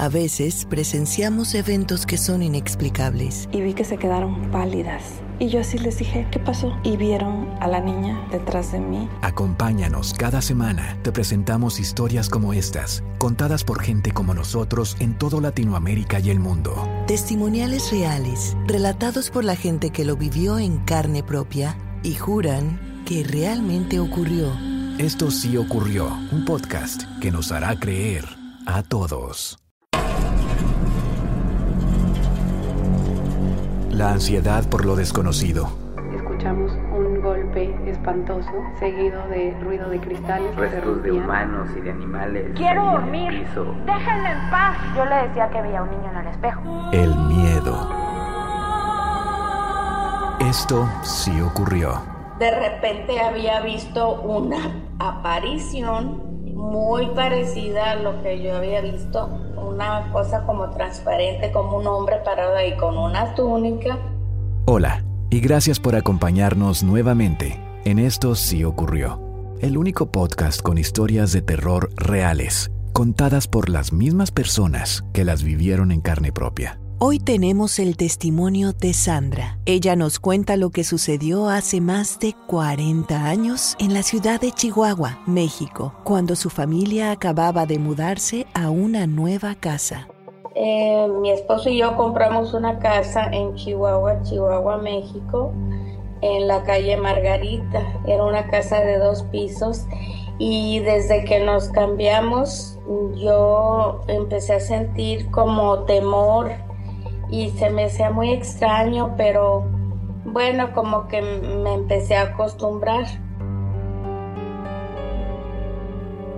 A veces presenciamos eventos que son inexplicables. Y vi que se quedaron pálidas. Y yo así les dije, ¿qué pasó? Y vieron a la niña detrás de mí. Acompáñanos cada semana. Te presentamos historias como estas, contadas por gente como nosotros en todo Latinoamérica y el mundo. Testimoniales reales, relatados por la gente que lo vivió en carne propia y juran que realmente ocurrió. Esto sí ocurrió, un podcast que nos hará creer a todos. La ansiedad por lo desconocido. Escuchamos un golpe espantoso, seguido de ruido de cristales. Restos de humanos y de animales. Quiero dormir. Déjenme en paz. Yo le decía que veía un niño en el espejo. El miedo. Esto sí ocurrió. De repente había visto una aparición muy parecida a lo que yo había visto una cosa como transparente, como un hombre parado ahí con una túnica. Hola, y gracias por acompañarnos nuevamente en Esto sí ocurrió, el único podcast con historias de terror reales, contadas por las mismas personas que las vivieron en carne propia. Hoy tenemos el testimonio de Sandra. Ella nos cuenta lo que sucedió hace más de 40 años en la ciudad de Chihuahua, México, cuando su familia acababa de mudarse a una nueva casa. Eh, mi esposo y yo compramos una casa en Chihuahua, Chihuahua, México, en la calle Margarita. Era una casa de dos pisos y desde que nos cambiamos yo empecé a sentir como temor y se me hacía muy extraño, pero bueno, como que me empecé a acostumbrar.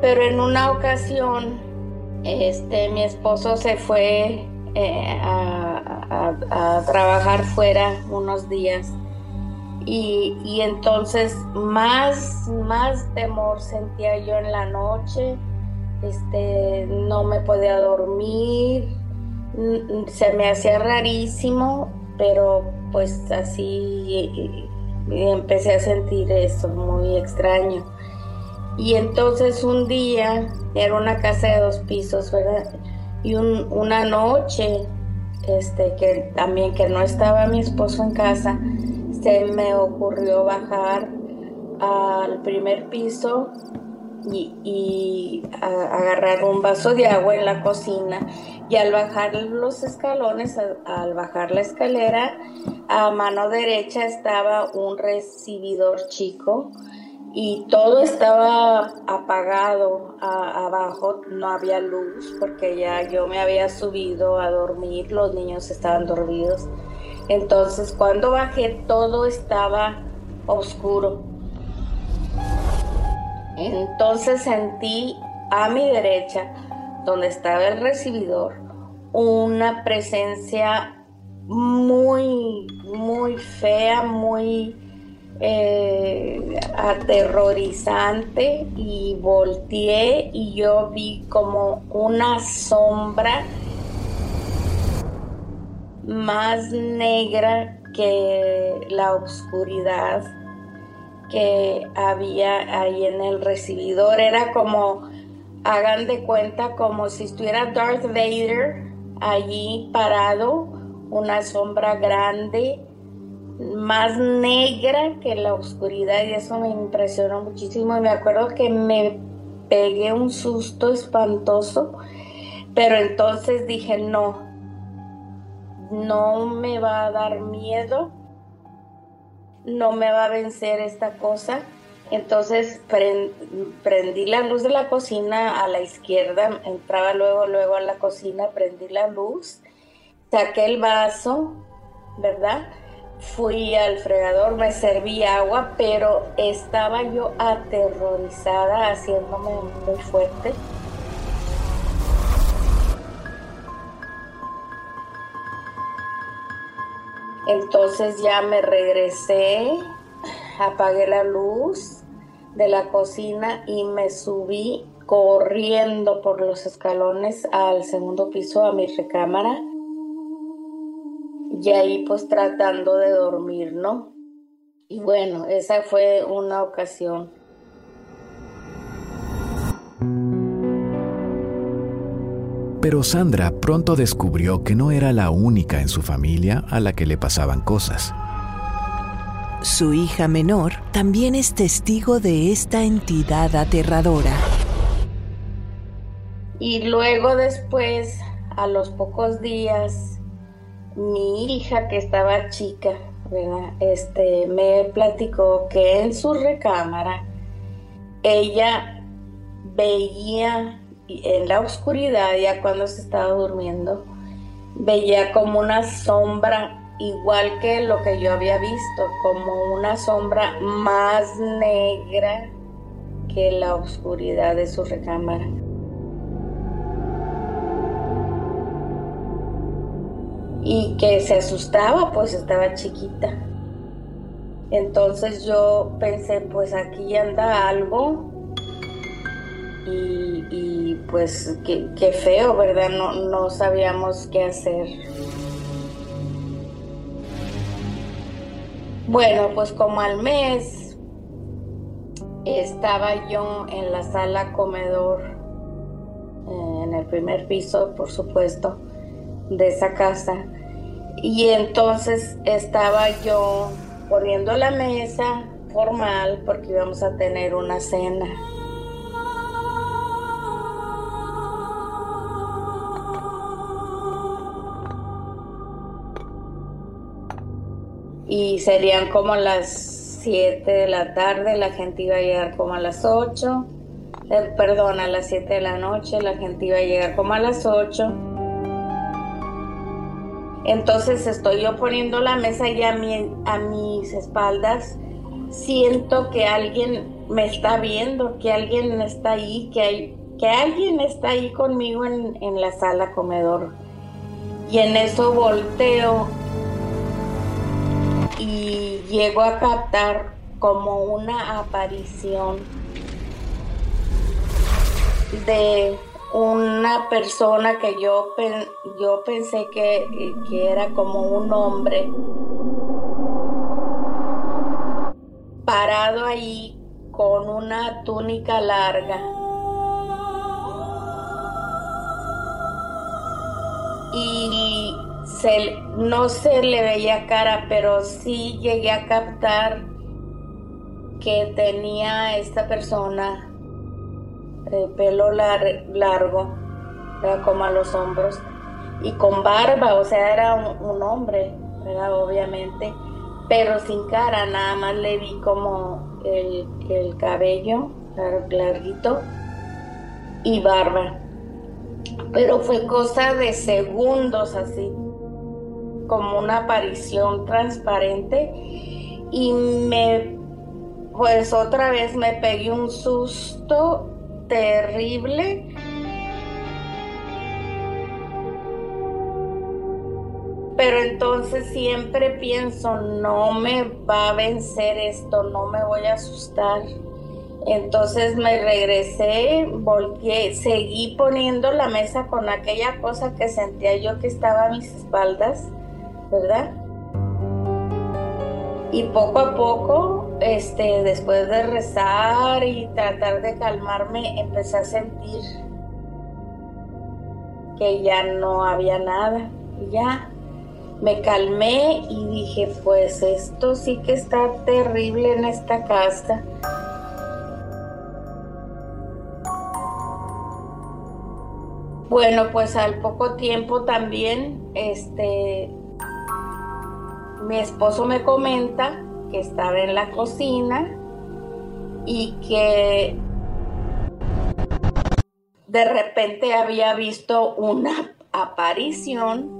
Pero en una ocasión, este, mi esposo se fue eh, a, trabajar fuera unos días y, y, entonces más, más temor sentía yo en la noche, este, no me podía dormir, se me hacía rarísimo, pero pues así empecé a sentir eso muy extraño. Y entonces un día, era una casa de dos pisos, ¿verdad? Y una noche, este, que también que no estaba mi esposo en casa, se me ocurrió bajar al primer piso y, agarrar un vaso de agua en la cocina y al bajar los escalones, al, bajar la escalera, a mano derecha estaba un recibidor chico y todo estaba apagado abajo, no había luz porque ya yo me había subido a dormir, los niños estaban dormidos. Entonces cuando bajé todo estaba oscuro entonces sentí a mi derecha, donde estaba el recibidor, una presencia muy, muy fea, muy eh, aterrorizante y volteé y yo vi como una sombra más negra que la oscuridad que había ahí en el recibidor. Era como, hagan de cuenta, como si estuviera Darth Vader allí parado, una sombra grande, más negra que la oscuridad y eso me impresionó muchísimo y me acuerdo que me pegué un susto espantoso, pero entonces dije no, no me va a dar miedo no me va a vencer esta cosa. Entonces prendí la luz de la cocina a la izquierda, entraba luego, luego a la cocina, prendí la luz, saqué el vaso, ¿verdad? Fui al fregador, me serví agua, pero estaba yo aterrorizada, haciéndome muy fuerte. Entonces ya me regresé, apagué la luz de la cocina y me subí corriendo por los escalones al segundo piso a mi recámara. Y ahí pues tratando de dormir, ¿no? Y bueno, esa fue una ocasión. Pero Sandra pronto descubrió que no era la única en su familia a la que le pasaban cosas. Su hija menor también es testigo de esta entidad aterradora. Y luego después, a los pocos días, mi hija que estaba chica, Este, me platicó que en su recámara ella veía en la oscuridad, ya cuando se estaba durmiendo, veía como una sombra igual que lo que yo había visto, como una sombra más negra que la oscuridad de su recámara. Y que se asustaba, pues estaba chiquita. Entonces yo pensé, pues aquí anda algo y, pues qué, feo, ¿verdad? No, no sabíamos qué hacer. Bueno, pues como al mes estaba yo en la sala comedor, eh, en el primer piso, por supuesto, de esa casa. Y entonces estaba yo poniendo la mesa formal porque íbamos a tener una cena. Y serían como las 7 de la tarde, la gente iba a llegar como a las 8, eh, perdón, a las 7 de la noche, la gente iba a llegar como a las 8. Entonces estoy yo poniendo la mesa y a, a mis espaldas siento que alguien me está viendo, que alguien está ahí, que, hay, que alguien está ahí conmigo en, en la sala comedor. Y en eso volteo y llego a captar como una aparición de una persona que yo, yo pensé que, que era como un hombre parado ahí con una túnica larga no se le veía cara, pero sí llegué a captar que tenía esta persona el pelo largo, como a los hombros, y con barba, o sea, era un, hombre, obviamente, pero sin cara, nada más le vi como el, el cabello larguito y barba. Pero fue cosa de segundos así como una aparición transparente y me, pues otra vez me pegué un susto terrible. Pero entonces siempre pienso, no me va a vencer esto, no me voy a asustar. Entonces me regresé, volteé, seguí poniendo la mesa con aquella cosa que sentía yo que estaba a mis espaldas ¿verdad? Y poco a poco, este, después de rezar y tratar de calmarme, empecé a sentir que ya no había nada. ya me calmé y dije, pues esto sí que está terrible en esta casa. Bueno, pues al poco tiempo también, este, mi esposo me comenta que estaba en la cocina y que de repente había visto una aparición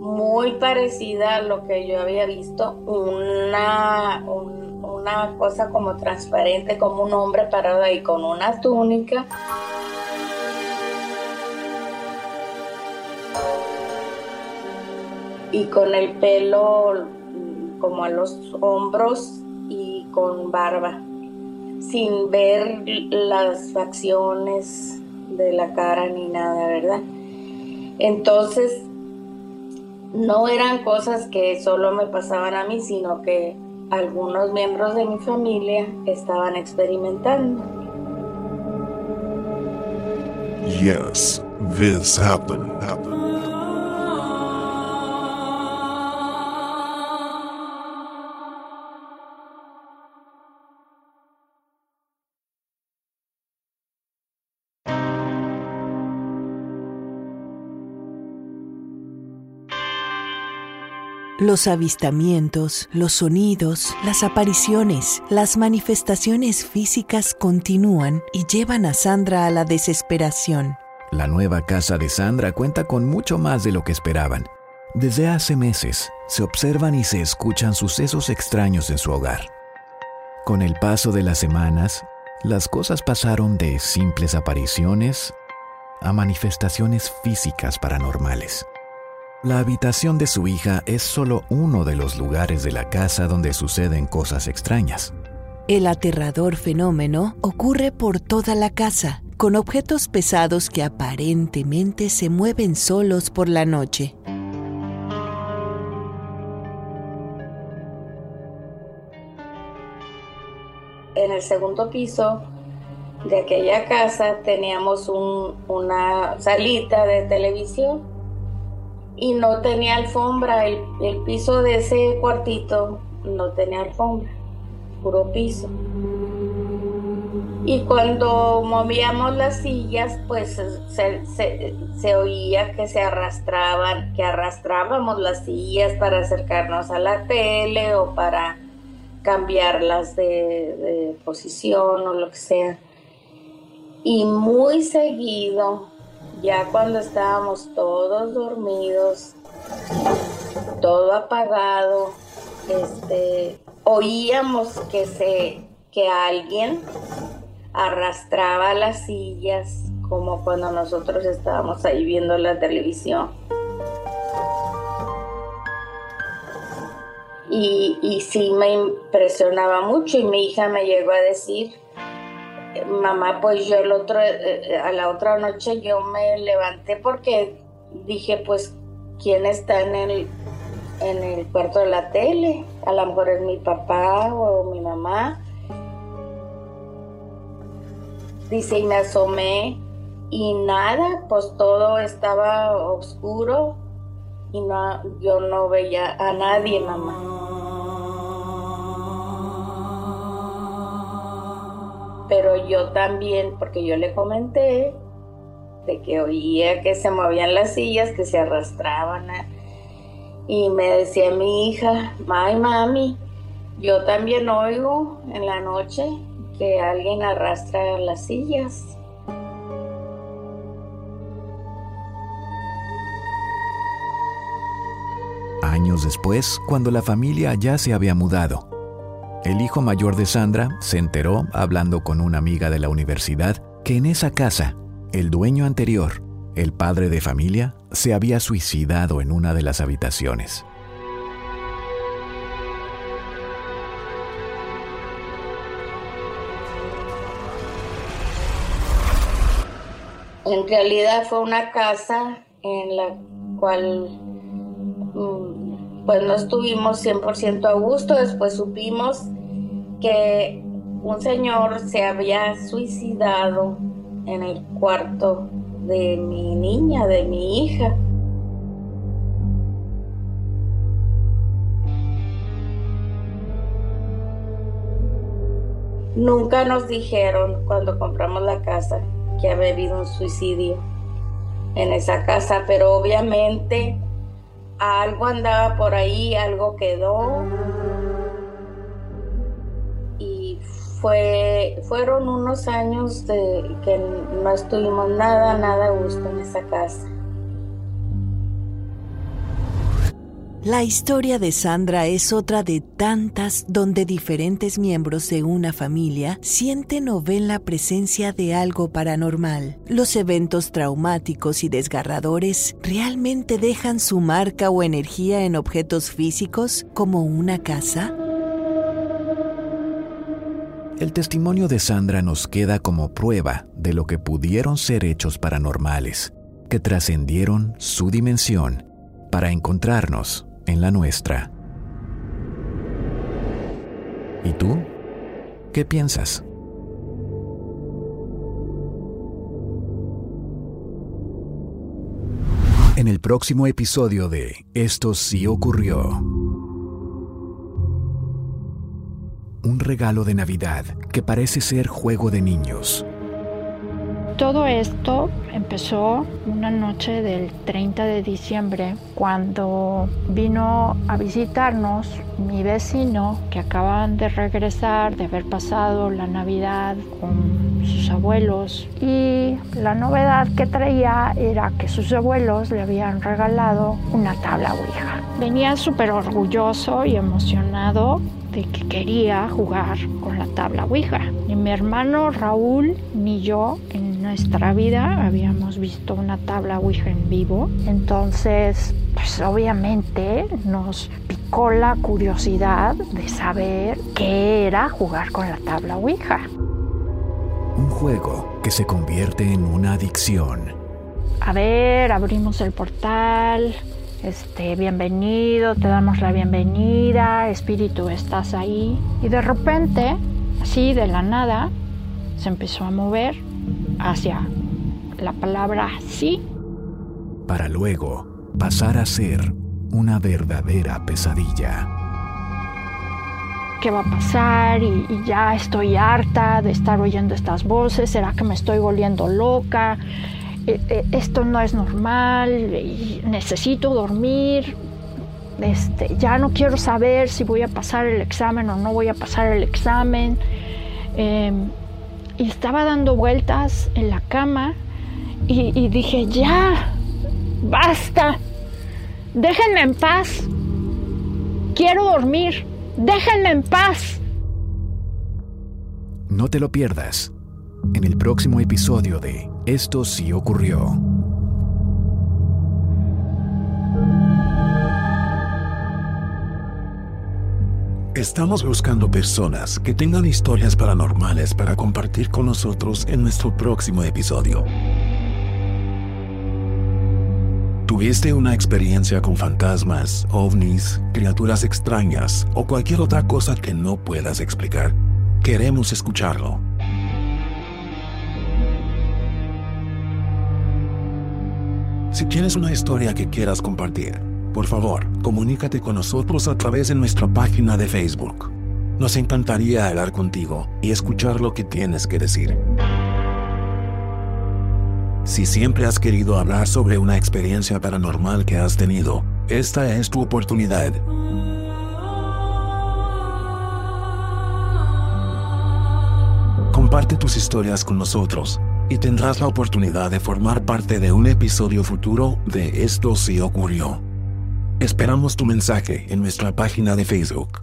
muy parecida a lo que yo había visto, una, una cosa como transparente, como un hombre parado ahí con una túnica. Y con el pelo como a los hombros y con barba, sin ver las facciones de la cara ni nada, ¿verdad? Entonces, no eran cosas que solo me pasaban a mí, sino que algunos miembros de mi familia estaban experimentando. Yes, this happen, happen. Los avistamientos, los sonidos, las apariciones, las manifestaciones físicas continúan y llevan a Sandra a la desesperación. La nueva casa de Sandra cuenta con mucho más de lo que esperaban. Desde hace meses se observan y se escuchan sucesos extraños en su hogar. Con el paso de las semanas, las cosas pasaron de simples apariciones a manifestaciones físicas paranormales. La habitación de su hija es solo uno de los lugares de la casa donde suceden cosas extrañas. El aterrador fenómeno ocurre por toda la casa, con objetos pesados que aparentemente se mueven solos por la noche. En el segundo piso de aquella casa teníamos una salita de televisión y no tenía alfombra, el, piso de ese cuartito no tenía alfombra, puro piso. Y cuando movíamos las sillas, pues se, oía que se arrastraban, que arrastrábamos las sillas para acercarnos a la tele o para cambiarlas de, de posición o lo que sea. Y muy seguido ya cuando estábamos todos dormidos, todo apagado, este, oíamos que se que alguien arrastraba las sillas como cuando nosotros estábamos ahí viendo la televisión. Y, y sí me impresionaba mucho y mi hija me llegó a decir mamá, pues yo el otro, eh, eh, a la otra noche yo me levanté porque dije, pues, ¿quién está en el, en el cuarto de la tele? A lo mejor es mi papá o mi mamá. Dice, y me asomé y nada, pues todo estaba oscuro y no, yo no veía a nadie, mamá. Pero yo también, porque yo le comenté de que oía que se movían las sillas, que se arrastraban. Y me decía mi hija, ay mami, yo también oigo en la noche que alguien arrastra las sillas. Años después, cuando la familia ya se había mudado, el hijo mayor de Sandra se enteró, hablando con una amiga de la universidad, que en esa casa, el dueño anterior, el padre de familia, se había suicidado en una de las habitaciones. En realidad fue una casa en la cual mm, pues no estuvimos 100% a gusto, después supimos que un señor se había suicidado en el cuarto de mi niña, de mi hija. Nunca nos dijeron cuando compramos la casa que había habido un suicidio en esa casa, pero obviamente algo andaba por ahí, algo quedó fue, fueron unos años de que no estuvimos nada, nada a gusto en esa casa. La historia de Sandra es otra de tantas donde diferentes miembros de una familia sienten o ven la presencia de algo paranormal. Los eventos traumáticos y desgarradores realmente dejan su marca o energía en objetos físicos como una casa. El testimonio de Sandra nos queda como prueba de lo que pudieron ser hechos paranormales, que trascendieron su dimensión para encontrarnos en la nuestra. ¿Y tú? ¿Qué piensas? En el próximo episodio de Esto sí ocurrió. Un regalo de Navidad que parece ser juego de niños. Todo esto empezó una noche del 30 de diciembre cuando vino a visitarnos mi vecino que acaban de regresar de haber pasado la Navidad con sus abuelos y la novedad que traía era que sus abuelos le habían regalado una tabla Ouija. Venía súper orgulloso y emocionado de que quería jugar con la tabla Ouija. Ni mi hermano Raúl ni yo en nuestra vida habíamos visto una tabla Ouija en vivo. Entonces, pues obviamente nos picó la curiosidad de saber qué era jugar con la tabla Ouija. Un juego que se convierte en una adicción. A ver, abrimos el portal, este, bienvenido, te damos la bienvenida, espíritu, estás ahí. Y de repente, así de la nada, se empezó a mover hacia la palabra sí. Para luego pasar a ser una verdadera pesadilla. ¿Qué va a pasar? Y, y ya estoy harta de estar oyendo estas voces. ¿Será que me estoy volviendo loca? Eh, eh, esto no es normal, necesito dormir, este, ya no quiero saber si voy a pasar el examen o no voy a pasar el examen. Em, y estaba dando vueltas en la cama y, y dije, ya, basta, déjenme en paz, quiero dormir, déjenme en paz. No te lo pierdas en el próximo episodio de Esto sí ocurrió. Estamos buscando personas que tengan historias paranormales para compartir con nosotros en nuestro próximo episodio. ¿Tuviste una experiencia con fantasmas, ovnis, criaturas extrañas o cualquier otra cosa que no puedas explicar? Queremos escucharlo. Si tienes una historia que quieras compartir, por favor, comunícate con nosotros a través de nuestra página de Facebook. Nos encantaría hablar contigo y escuchar lo que tienes que decir. Si siempre has querido hablar sobre una experiencia paranormal que has tenido, esta es tu oportunidad. Comparte tus historias con nosotros y tendrás la oportunidad de formar parte de un episodio futuro de Esto sí ocurrió. Esperamos tu mensaje en nuestra página de Facebook.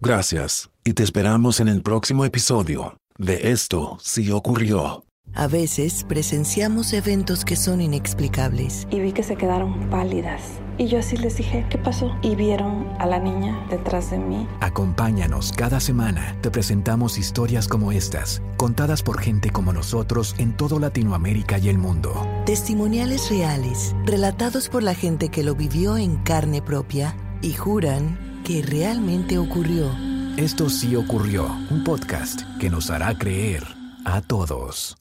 Gracias y te esperamos en el próximo episodio de Esto sí ocurrió. A veces presenciamos eventos que son inexplicables. Y vi que se quedaron pálidas. Y yo así les dije, ¿qué pasó? Y vieron a la niña detrás de mí. Acompáñanos cada semana. Te presentamos historias como estas, contadas por gente como nosotros en todo Latinoamérica y el mundo. Testimoniales reales, relatados por la gente que lo vivió en carne propia y juran que realmente ocurrió. Esto sí ocurrió, un podcast que nos hará creer a todos.